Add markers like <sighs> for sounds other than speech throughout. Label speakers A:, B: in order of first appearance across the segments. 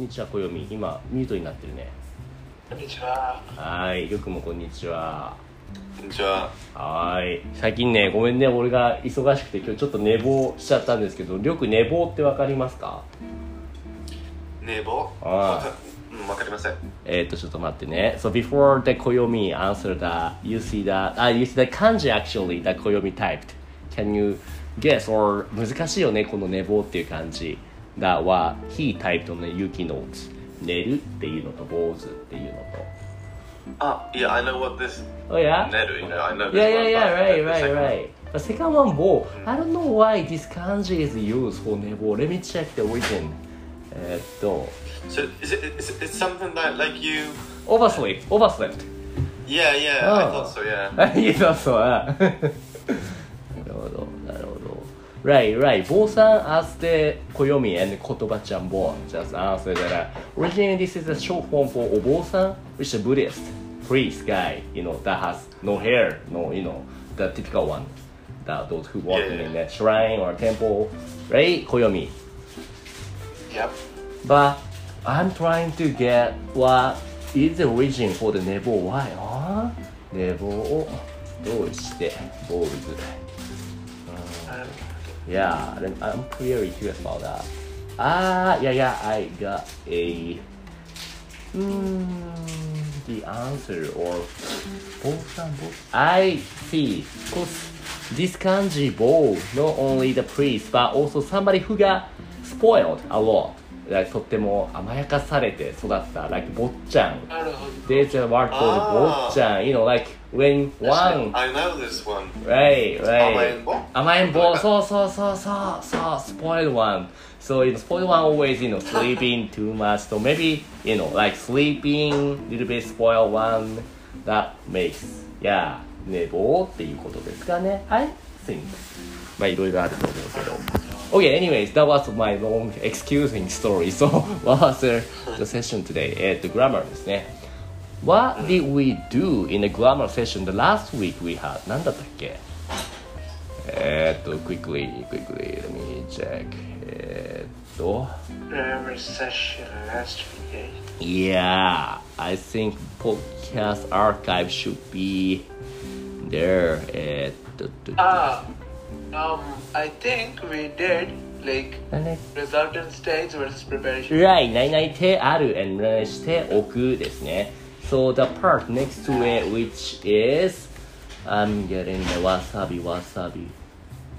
A: んにちは、小読み。今、ミュートになってるね。
B: こんにちは。
A: はい、よくもこんにちは。
B: こんにちは。
A: はい。最近ね、ごめんね、俺が忙しくて今日ちょっと寝坊しちゃったんですけど、りょうく寝坊ってわかりますか？
B: 寝坊？
A: ああ
B: わかうん、わかりません。
A: えー、っと、ちょっと待ってね。So before the Koyomi answer the, you see the, あ、you see the 漢字 actually, the Koyomi typed. Can you guess? Or 難しいよね、この寝坊っていう漢字。だは、he typed on the Yuki notes. 寝るっていうのと坊主っていうのと。
B: あ、yeah, I know what this
A: Oh yeah?
B: 寝る you know, I know this
A: Yeah, yeah,
B: one,
A: yeah, right, right,
B: second one-
A: right. The second one, bo. I don't know why this kanji is used for nebo. Let me check the origin. えーっと、
B: So is it is it, it's something that like you
A: oversleep, overslept.
B: Yeah, yeah, I
A: Oh.
B: thought so, yeah.
A: いいそ Right, right. 坊さん as the 暦 and 言葉ちゃんぼ just answer that. uh, Originally, this is a short form for お坊さん which is a Buddhist priest guy, you know, that has no hair, no, you know, the typical one. That those who work
B: Yeah, yeah.
A: in a shrine or temple, right? 暦
B: Yep.
A: But I'm trying to get what is the origin for the nebo. Why? あnebo をどうして坊主
B: Um,
A: Yeah, then I'm pretty curious about that. Ah, yeah, yeah, I got a. Hmm, the answer or both and both. I see. Cause this kanji bo, not only the priest, but also somebody who got spoiled a lot. Like とっても甘やかされて育った、like 坊ちゃん。There's a word called
B: Ah.
A: 坊ちゃん。You know, like when one
B: I know this one.
A: Right, right.
B: 甘えん坊
A: 甘えん坊そうそうそうそうそう spoiled one. So you know, spoiled one always, you know, sleeping <laughs> too much. So maybe, you know, like sleeping, little bit spoiled one, that makes, yeah, 寝坊っていうことですかね。I think. まあいろいろあると思うけど。Okay, anyways, that was my long excusing story. So, <laughs> what was the, the session today? えっと、grammar ですね。 What did we do in the grammar session the last week we had? 何だったっけえーっと、quickly, quickly, let me check. えーっと、
B: Grammar session last week.
A: Yeah, I think podcast archive should be there. えーっと、
B: Ah, um, I think we did like
A: 何ね
B: resultant stage versus preparation.
A: Right, 何々てある and 何々しておくですね。 So the part next to it which is I'm getting the wasabi, wasabi,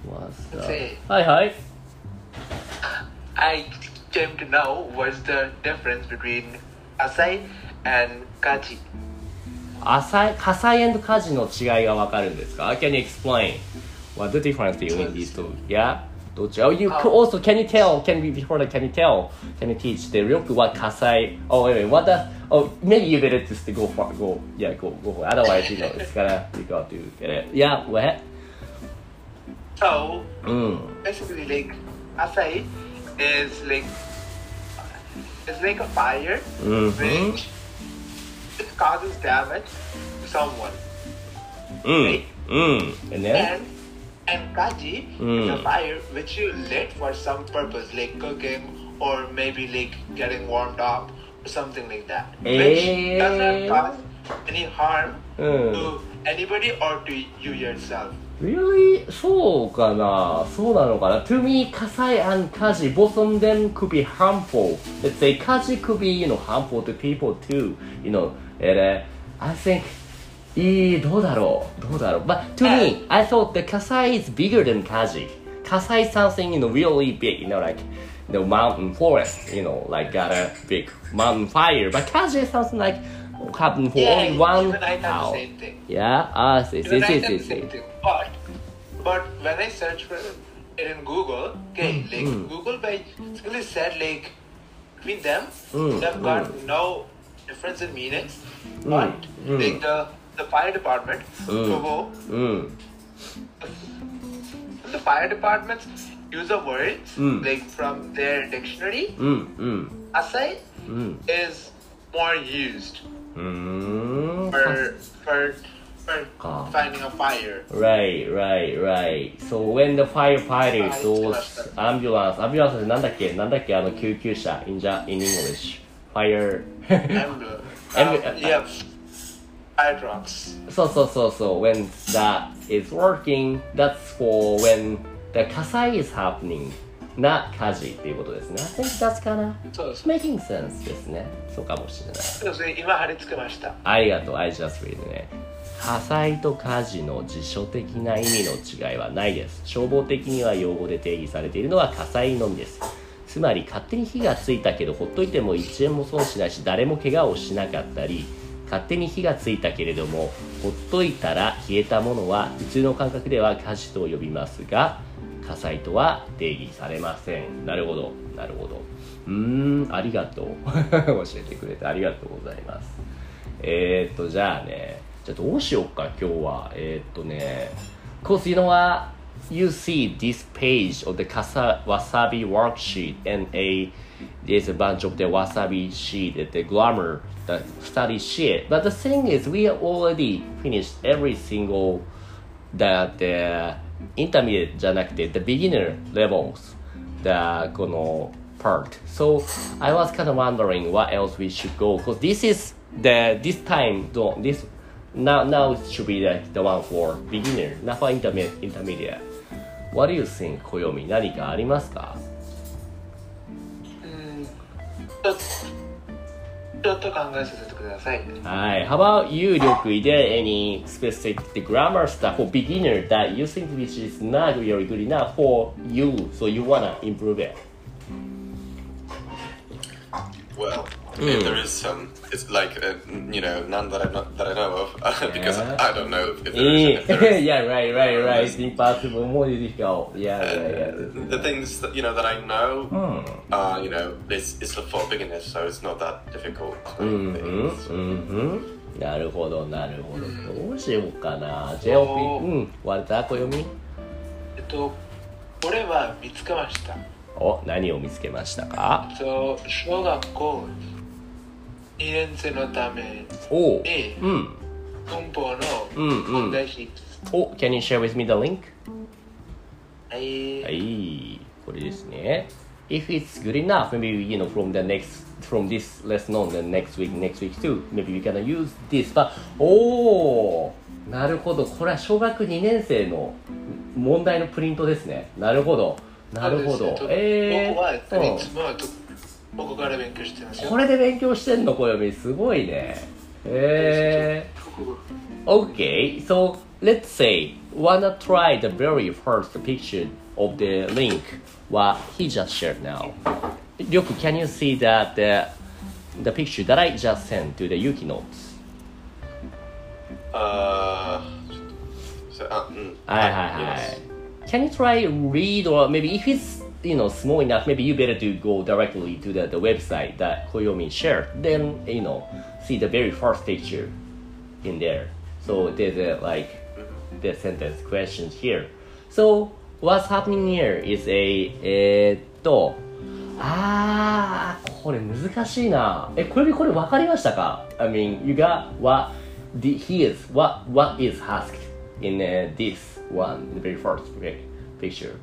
A: wasabi. はい。
B: I came to know what's the difference between asai and kaji.
A: 浅い火災火事の違いがわかるんですか ?Can you explain what the difference between these two? Yeah? dojo. Oh, you
B: oh.
A: also can you tell? Can we before that? Can you tell? Can you teach the real what kasai? Oh wait, wait what the? Oh maybe you better just go for go yeah go go for. Otherwise you know it's gonna you got to get it. Yeah what?
B: So
A: mm.
B: basically like kasai is like it's like a fire
A: mm-hmm.
B: which it causes damage to someone.
A: Mm. Right? Mm. And then.
B: And and kaji is
A: Mm.
B: a fire which you lit for some purpose like cooking or maybe like getting warmed up or something like that
A: Eh.
B: which doesn't cause any harm
A: Mm.
B: to anybody or to you yourself
A: Really? そうかなそうなのかな ?To me, 火災 and 火事 both of them could be harmful. Let's say 火事 could be, you know, harmful to people too. You know, and, uh, I think, いい、どうだろうどうだろう But to me, I thought the 火災 is bigger than 火事。火災 something, you know, really big, you know, like the mountain forest, you know, like got a big mountain fire. But 火事 is something like happened for only one
B: even I thought the
A: house.
B: same thing
A: Yeah? Ah, see, see,
B: even I
A: see,
B: thought
A: see,
B: the same
A: see.
B: thing but but when I searched for in Google, okay, like
A: mm.
B: Google basically said like between them,
A: Mm,
B: they've got
A: mm.
B: no difference in meanings,
A: Mm,
B: but
A: mm.
B: like the the fire department
A: mm. to. Mm.
B: the fire departments use a word
A: mm.
B: like from their dictionary.
A: Hmm,
B: hmm.
A: Kasai hmm.
B: is more used for for for finding a fire.
A: Right, right, right. So when the firefighters, those ambulance, ambulance ってなんだっけなんだっけあの救急車 in, in English. Fire. Ambulance. <laughs>
B: um, yeah. Fire trucks.
A: そうそうそうそう。When that is working, that's for when the 火災 is happening. な火事っていうことですね。I think that's kinda making sense ですね。そうかもしれない。
B: そうですね。今貼り付けました。
A: ありがとう。I just read ね。火災と火事の辞書的な意味の違いはないです。消防的には用語で定義されているのは火災のみです。つまり勝手に火がついたけどほっといても1円も損しないし誰も怪我をしなかったり勝手に火がついたけれどもほっといたら消えたものは普通の感覚では火事と呼びますが火災とは定義されません。なるほど。なるほど。うーんありがとう。<laughs> 教えてくれてありがとうございます。えー、っとじゃあねじゃあどうしようか今日は。えー、っとね Cause you know what? You see this page of the Kasa Wasabi worksheet and a there's a bunch of the Wasabi sheet at the grammar the study sheet but the thing is we already finished every single the, the intermediate じゃなくて the beginner levels the この part so I was kind of wondering what else we should go because this is the this time the, this now now it should be the, the one for beginner not for intermediate intermediate what do you think 暦何かありますか
B: うん。 ちょっとちょっと考えさせてください。
A: はい。How about you, りょうくい there any specific the grammar stuff for beginner that you think which is not very good enough for you, so you wanna improve it?
C: Well,
A: Mm.
C: there is some. It's like uh, you know none that I not, that I know of because
A: Yeah.
C: I don't know if there is. If there is.
A: yeah, right, right, right. It's impossible. More difficult. Yeah, yeah,
C: Uh, the things that you know that I know,
A: yeah.
C: uh, you know, it's it's for beginners, so it's not that difficult.
A: うん。うん。うん。なるほど、なるほど。どうしようかな。JOP。うん。割れた小読み
B: えっと、これは見つけました。
A: お、何を見つけましたか
B: そう、小学校2年生のため。に
A: うん。
B: 文法の問題集。
A: お、can you share with me the link?
B: はい。
A: はい、これですね。If it's good enough, maybe you know from the next from this lesson on the next week, next week too, maybe we can use this. But おお、なるほど。これは小学2年生の問題のプリントですね。なるほど。なるほど。え
B: 僕は、い
A: ー、
B: つもここから勉強してます
A: うん、
B: よ。
A: これで勉強してんの、小読み。すごいね。えー。Okay, so let's say wanna try the very first picture of the link what he just shared now. Ryoku, can you see that the the picture that I just sent to the Yuki notes?
C: Uh, so, uh, mm,
A: はいはいはい
C: yes.。
A: Can you try read or maybe if it's you know small enough, maybe you better to go directly to the, the website that Koyomi shared. Then you know see the very first picture in there. So there's a like the sentence questions here. So what's happening here is a えーっとあーこれ難しいな。えこれこれ分かりましたか？I mean you got what the he is what what is asked in uh, this one the very first pic- picture.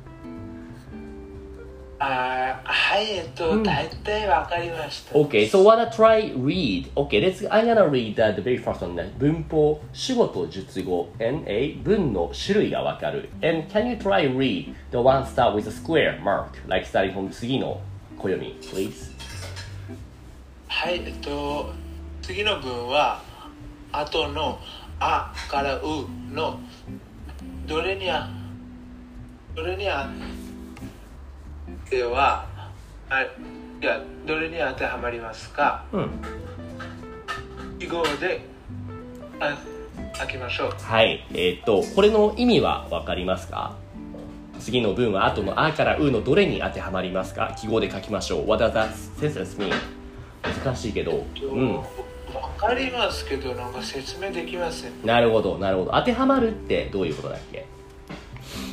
B: あーはい、えっと、大体わかりました。
A: Okay, so wanna try read. Okay, let's. I'm gonna read the, the very first one. ね文法、主語と述語、and a 文の種類がわかる。And can you try read the one start with a square mark, like starting from 次の小読み、please?
B: はい、えっと、次の文は、後の、あからうの、どれにあ、どれにあ、では、あいや、どれに当てはまりますか？
A: うん。
B: 記号で、あ、開きましょう。
A: はい。えーっと、これの意味はわかりますか？次の文は後のあからうのどれに当てはまりますか？記号で書きましょう。What does that sentence mean? 難しいけど。うん。
B: わかりますけど、なんか説明できません。
A: なるほど、なるほど。当てはまるってどういうことだっけ？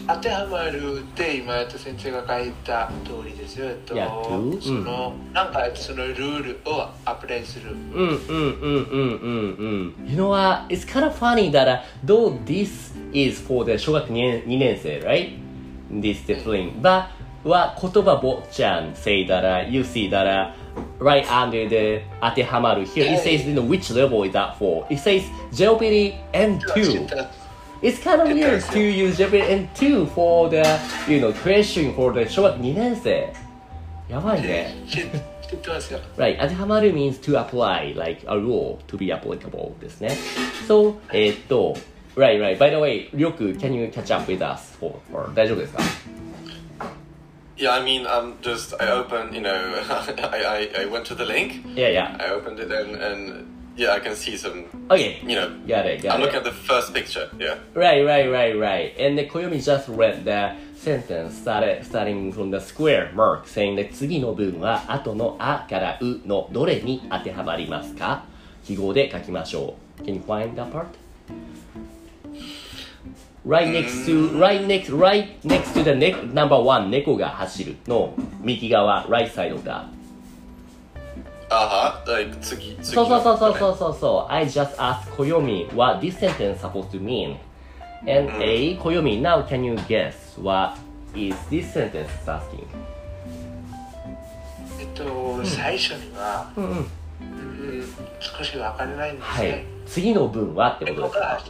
B: 当てはまるって今、えっと、先生が書いた通りですよ。えっと
A: Yeah,
B: その、なんかそのルールをアプライする。
A: うんうんうんうんうんうん。You know what? It's kind of funny that、uh, though this is for the 小学2年 ,2 年生, right? This discipline. But は言葉ぼっちゃん say that、uh, you see that、uh, right under the 当てはまる here it says you know, which level is that for? It says Jeopardy N2. It's kind of weird to use Jeopardy N2 for the you know question for the 小学2年生。やばいね。
B: 知知ってますよ。
A: Right, 当てはまる means to apply, like a rule to be applicable ですね。So, えーっと、right, right. By the way, りょく can you catch up with us for, for 大丈夫ですか
C: Yeah, I mean, I'm just I opened, you know, <laughs> I, I, I went to the link.
A: Yeah, yeah.
C: I opened it and and yeah, I can see some.
A: Okay.
C: You know,
A: Got it, got
C: I'm
A: it.
C: looking at the first picture. Yeah.
A: Right, right, right, right. And the Koyomi just read the sentence started, starting from the square mark saying that 次の文は後のあからうのどれに当てはまりますか記号で書きましょう。Can you find that part? Right next to, right next, right next to the ne number one 猫が走るの右側 right side of that.
C: Uh huh. Like tsugi.
A: そうそうそうそうそうそうそう。I just asked Koyomi what this sentence supposed to mean. And A, Koyomi, now can you guess what is this sentence asking?
B: えっと、最初には、
A: うん
B: 少しわからないんです
A: はい
B: ね。。
A: 次の文はってこと
B: 猫
A: ですか。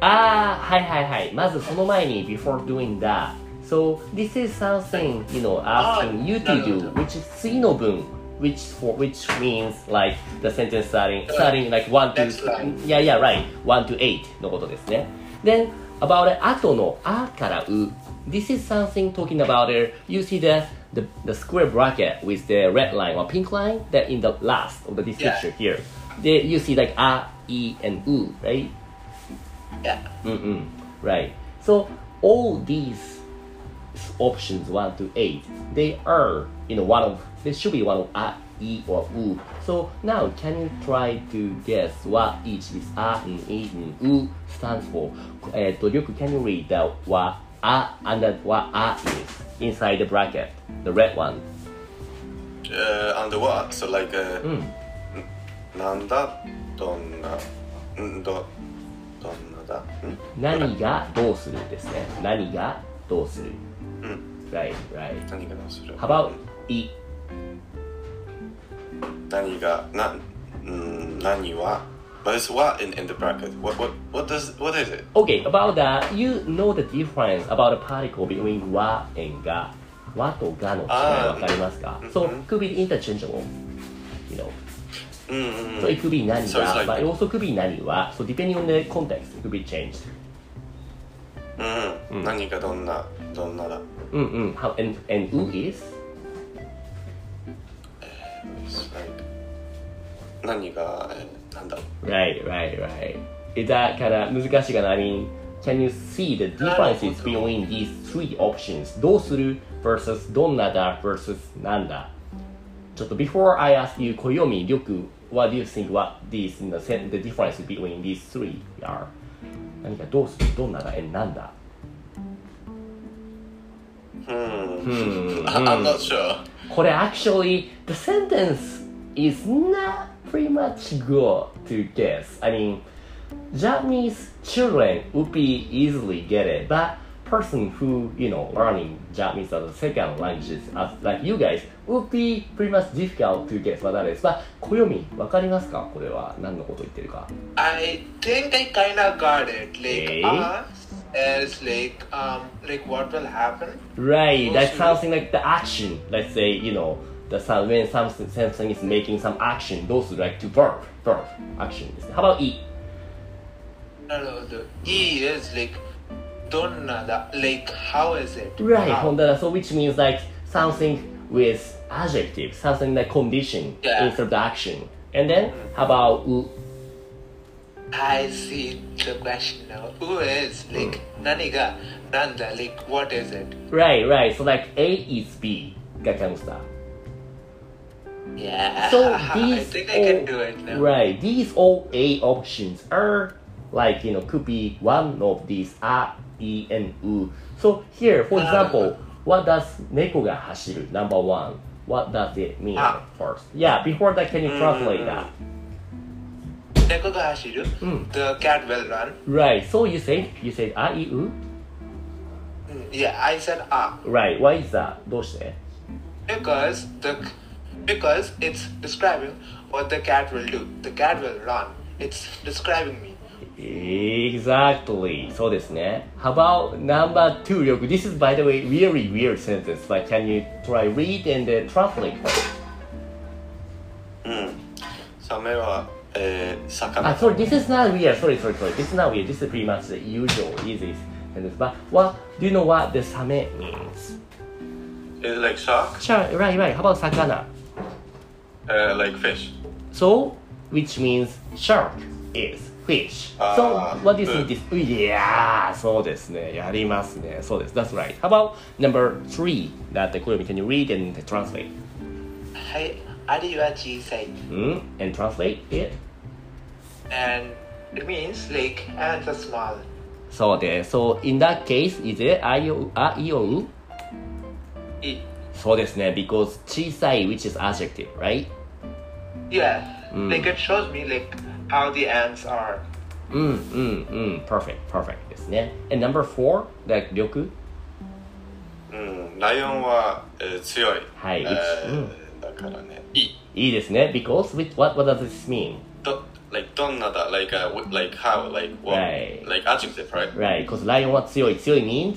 A: ああ、はいはいはい。まずその前に before doing that. So this is something, you know, asking you
B: な
A: to do,
B: ど
A: which is 次の文 which for which means like the sentence starting starting like one to
B: Next line.
A: yeah yeah right one to eight のことですね。Then about the 後のあからう this is something talking about it. You see the the, the square bracket with the red line or pink line that in the last of the this
B: Yeah.
A: picture here. There you see like a, e and u, right?
B: Yeah.
A: Mm-mm. Right. So all these options one to eight, they are you know one of they should be one of a, e or u. So now can you try to guess what each this a and e and u stands for? えっと、りょく can you read the what a and the what a is inside the bracket, the red one?
C: Uh, under what? So like, uh,
A: うん。
C: なんだどんな、んど、どんなだん
A: 何がどうするですね。何がどうする。
C: うん。
A: Right, right.
C: 何がどうする
A: How about e?
C: 何が、な、ん何は But it's what in, in the bracket? What, what, what does, what is it?
A: Okay, about that, you know the difference about the particle between wa and ga. 和とがの違いわかりますか
C: ー
A: So, could be interchangeable, you know.
C: うんうんうん
A: So, it could be 何
C: So
A: が、
C: like-
A: but it also could be 何は。So, depending on the context, it could be changed.
C: うんうん。何がどんな、どんなだ
A: うんうん。How, and, and who is?
C: 何が、えーなんだ
A: Right, right, right. えだから難しいかな。I mean, can you see the differences between these three options? どうする versus どんなだ versus なんだちょっと before I ask you 小読み、りょく what do you think what these the, the difference between these three are? 何かどうするどんなだ and なんだ
C: うん。
A: うん
C: I'm not sure.
A: これ actually the sentence is not pretty much good to guess. I mean, Japanese children would be easily get it, but person who you know learning Japanese as a second language as like you guys would be pretty much difficult to guess what that is. But 暦わかりますかこれは何のこと言ってるか
B: I think I kind of got it. Like, uh, as like, um, like what will happen?
A: Right, that's something like the action. Let's say, you know, the some, when something, something is making some action, those like to verb, verb, action. How about eat?
B: No, no, the E is like, donna like, how is it?
A: Right, so which means like something with adjective, something like condition
B: Yeah.
A: instead of the action. And then, how about u?
B: I see the question now. Who is like hmm. Naniga Nanda? Like what is it?
A: Right, right. So like A is B が comes down.
B: Yeah.
A: So
B: I
A: these <laughs>
B: think I can
A: all-
B: do it now.
A: Right, these all A options are like you know could be one of these A, E, and U. So here, for example, what does 猫が走る number one? What does it mean
B: Ah.
A: first? Yeah, before that, can you translate that?
B: Neko ga hashiru.
A: Mm.
B: The cat will run.
A: Right. So you said you said A, E, U.
B: Mm, Yeah, I said ah
A: Right. Why is that? どうして？
B: because the because it's describing what the cat will do. The cat will run. It's describing me.
A: Exactly. そうですね。How about number two, よく This is by the way really weird sentence. Like, can you try read and uh, translate?
C: うん。サメは、えー、魚。
A: Ah, sorry, this is not weird. Sorry, sorry, sorry. This is not weird. This is pretty much the usual, easy sentence. But what do you know what the same means?
C: Is it like shark?
A: Sure, right, right. How about sakana?
C: Uh, like fish.
A: So, which means shark is fish.
C: Uh,
A: so, ah, what is
C: uh,
A: this? Yeah, That's right. How about number three? That the Koyomi, can you read and translate?
B: はい。あるいは小さい。
A: Mm? And translate it?
B: And it means like and small.
A: So, so in that case, is it あいう、あいおう
B: It
A: そうですね。Because 小さい which is adjective, right?
B: Yeah,
A: Mm.
B: like it shows me like how the ants are.
A: うんうんうん。Perfect, perfect ですね。And number four, like 力
C: うん。ライオンは、えー、強い。
A: はい
C: え
A: うん
C: ーだからね。いい。
A: いいですね。Because with what, what does this mean?
C: ど、like どんなだ like、uh, w- like how like what
A: Right.
C: like adjective right?
A: Right, because ライオンは強い。強い means?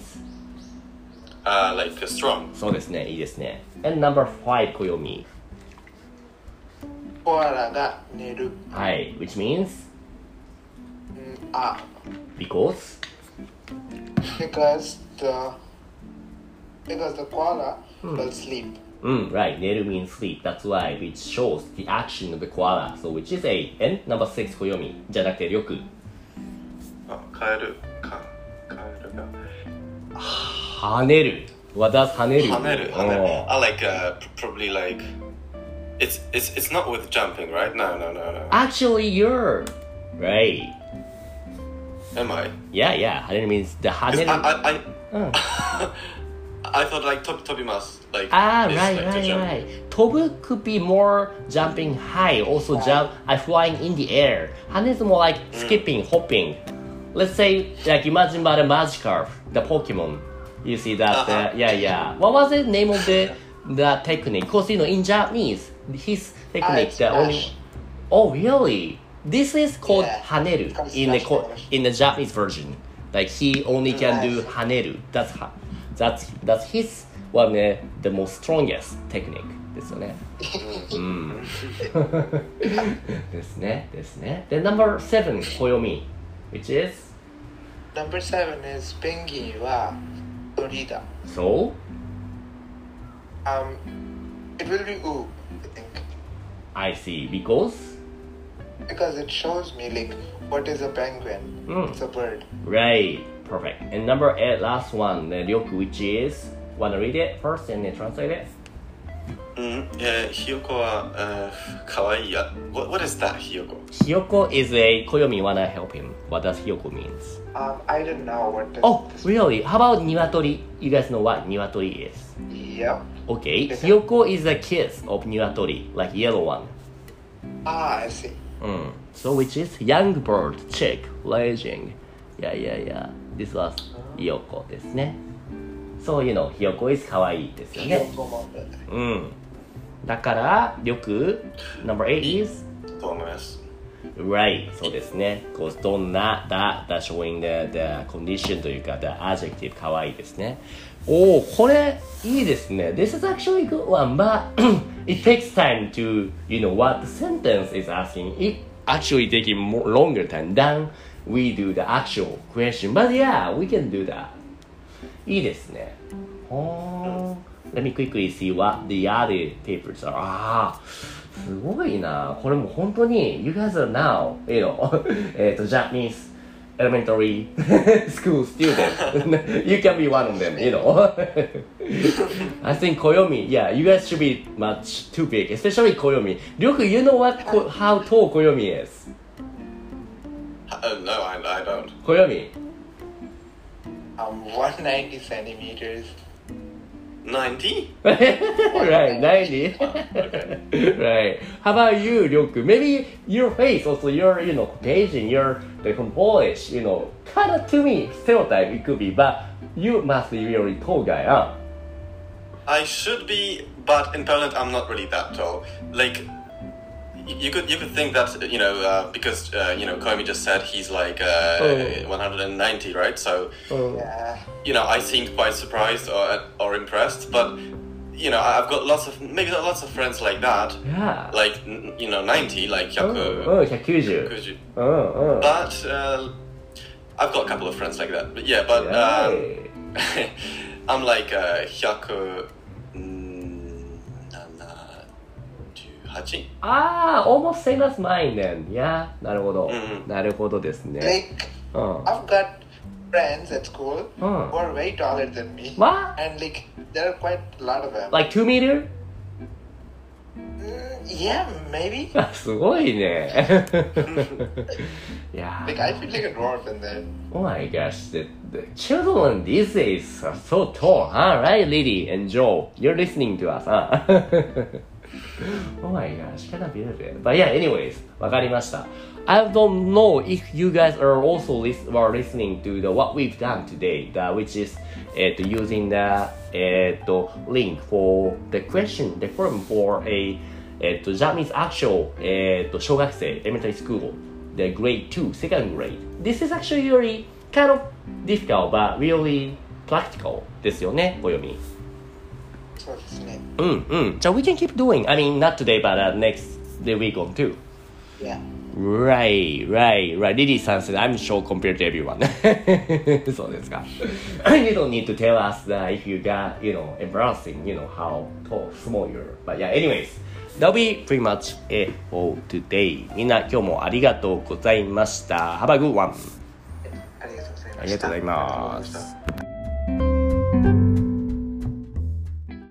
C: Uh, like uh, strong.
A: そうですね。いいですね。And number five, 暦。
B: コアラが寝る。
A: はい。Which means?
B: うんあ、
A: Because?
B: because the because the koala will sleep.
A: うん、right. 寝る means sleep. That's why which shows the action of the koala. So which is A. And number six, 暦。じゃなくて、力。
C: あ、カエルか。カエルが。
A: 跳 <sighs> <sighs> Hanele, What does
C: hanele?
A: Hanele, oh.
C: I like uh, probably like it's it's it's not with jumping, right? No, no, no, no.
A: Actually, you're right.
C: Am I?
A: Yeah, yeah. Haneru means the haneru.
C: I I, I.
A: Oh. <laughs>
C: I thought like to tobimas like
A: ah right
C: like
A: right right. Tobu could be more jumping high, also jump. I uh, flying in the air. Hanele is more like mm. skipping, mm. hopping. Let's say like imagine about a Magikarp, the Pokemon You see that?
C: Uh-huh.
A: Uh, yeah, yeah. What was the name of the the technique? Because you know, in Japanese, his technique,
B: it's
A: the only.
B: smash.
A: Oh, really? This is called
B: Yeah.
A: haneru
B: Comes
A: in the
B: smash
A: co-
B: damage.
A: in the Japanese version. Like he only can do
B: Nice.
A: haneru. That's ha- that's that's his one uh, the most strongest technique ですよね。うん。ですねですね。で number seven <laughs> <laughs> 暦 which is
B: Number seven is ペンギンは
A: so?
B: Um, it will be oo, I think,
A: I see. Because?
B: Because it shows me like what is a penguin.
A: Mm.
B: It's a bird.
A: right. Perfect. And number eight last one. The ryoku which is wanna read it first and then translate it
C: うん。えー、ひよこは、えー、かわいいや。What what is that ひよこ
A: Hiyoko is a Koyomi wanna help him what does Hiyoko means
B: Um, I don't know what this
A: oh really how about Niwatori you guys know what Niwatori is
B: Yeah.
A: okay
B: Yes.
A: Hiyoko is a kiss of Niwatori like yellow one
B: Ah, I see.
A: Mm. So which is young bird chick raging. Yeah, yeah, yeah. This was Hiyoko ですね。そういうの、ひよこ is 可愛いですよね。
B: Hiyoko
A: うん。だから、よく、number 8 is
C: と思います。
A: right. そうですね。こうどんな、that, that showing the, the condition というか、the adjective 可愛いですね。おお、これ、いいですね。This is actually good one, but it takes time to, you know, what the sentence is asking. It actually taking more longer time than we do the actual question. But yeah, we can do that. いいですね。ほー Let me quickly see what the other papers are. ああ、 すごいな。これもう本当に、You guys are now, you know, <laughs> えっと、Japanese elementary <laughs> school student. <laughs> you can be one of them, you know. I think Koyomi, yeah, you guys should be much too big, especially Koyomi. Ryoku, you know what, Ko- how tall Koyomi is?
C: Uh, no, I, I don't.
A: Koyomi.
B: Um, 190 centimeters.
C: 90? <laughs>
A: right, 90. <laughs> right. How about you, Ryoku? Maybe your face, also your, you know, Caucasian, you're the from Polish, you know, kind of to me, stereotype it could be, but you must be really tall guy, huh?
C: I should be, but in Poland I'm not really that tall. Like, you could you could think that you know uh, because uh, you know Comey just said he's like uh,
A: oh.
C: 190, right? So
B: oh.
C: you know I seemed quite surprised or or impressed, but you know I've got lots of maybe lots of friends like that.
A: Yeah.
C: Like you know 90, like oh,
A: Yaku. Oh, 190. Oh, oh.
C: But uh, I've got a couple of friends like that. But yeah, but um, <laughs> I'm like uh, 100. 78?
A: ああ、almost same as mine then. Yeah. なるほど。
C: うん
A: なるほどですね。
B: Like,
A: うん。
B: I've got friends at school
A: Hmm.
B: who are way taller than me.
A: What?
B: And like, there are quite a lot of them.
A: Like 2 meter?
B: Mm, yeah, maybe.
A: すごいね。いや
B: Like, I feel like a dwarf in there.
A: Oh my gosh, the, the children these days are so tall, huh? Right, Lily and Joe? You're listening to us, huh? <laughs> oh my gosh, kind of beautiful. But yeah, anyways, わかりました。I don't know if you guys are also lis- were listening to the what we've done today, the, which is えっと using the えっと link for the question, the form for a えっと Japanese actual えっと小学生 elementary school, the grade 2, second grade. This is actually really kind of difficult but really practical ですよね、お読み。
B: So it's neat.
A: うんうん。じゃあ we can keep doing. I mean, not today, but、uh, next the week on too.
B: Yeah.
A: Right, right, right. Lily san said, I'm sure compared to everyone. そうですか。you don't need to tell us that if you got, you know, embarrassing, you know, how tall, small you're. But yeah, anyways, that'll be pretty much it for today. みんな今日もありがとうございました。Have a good one.
B: ありがとうございました。
A: ありがとうございます
C: た。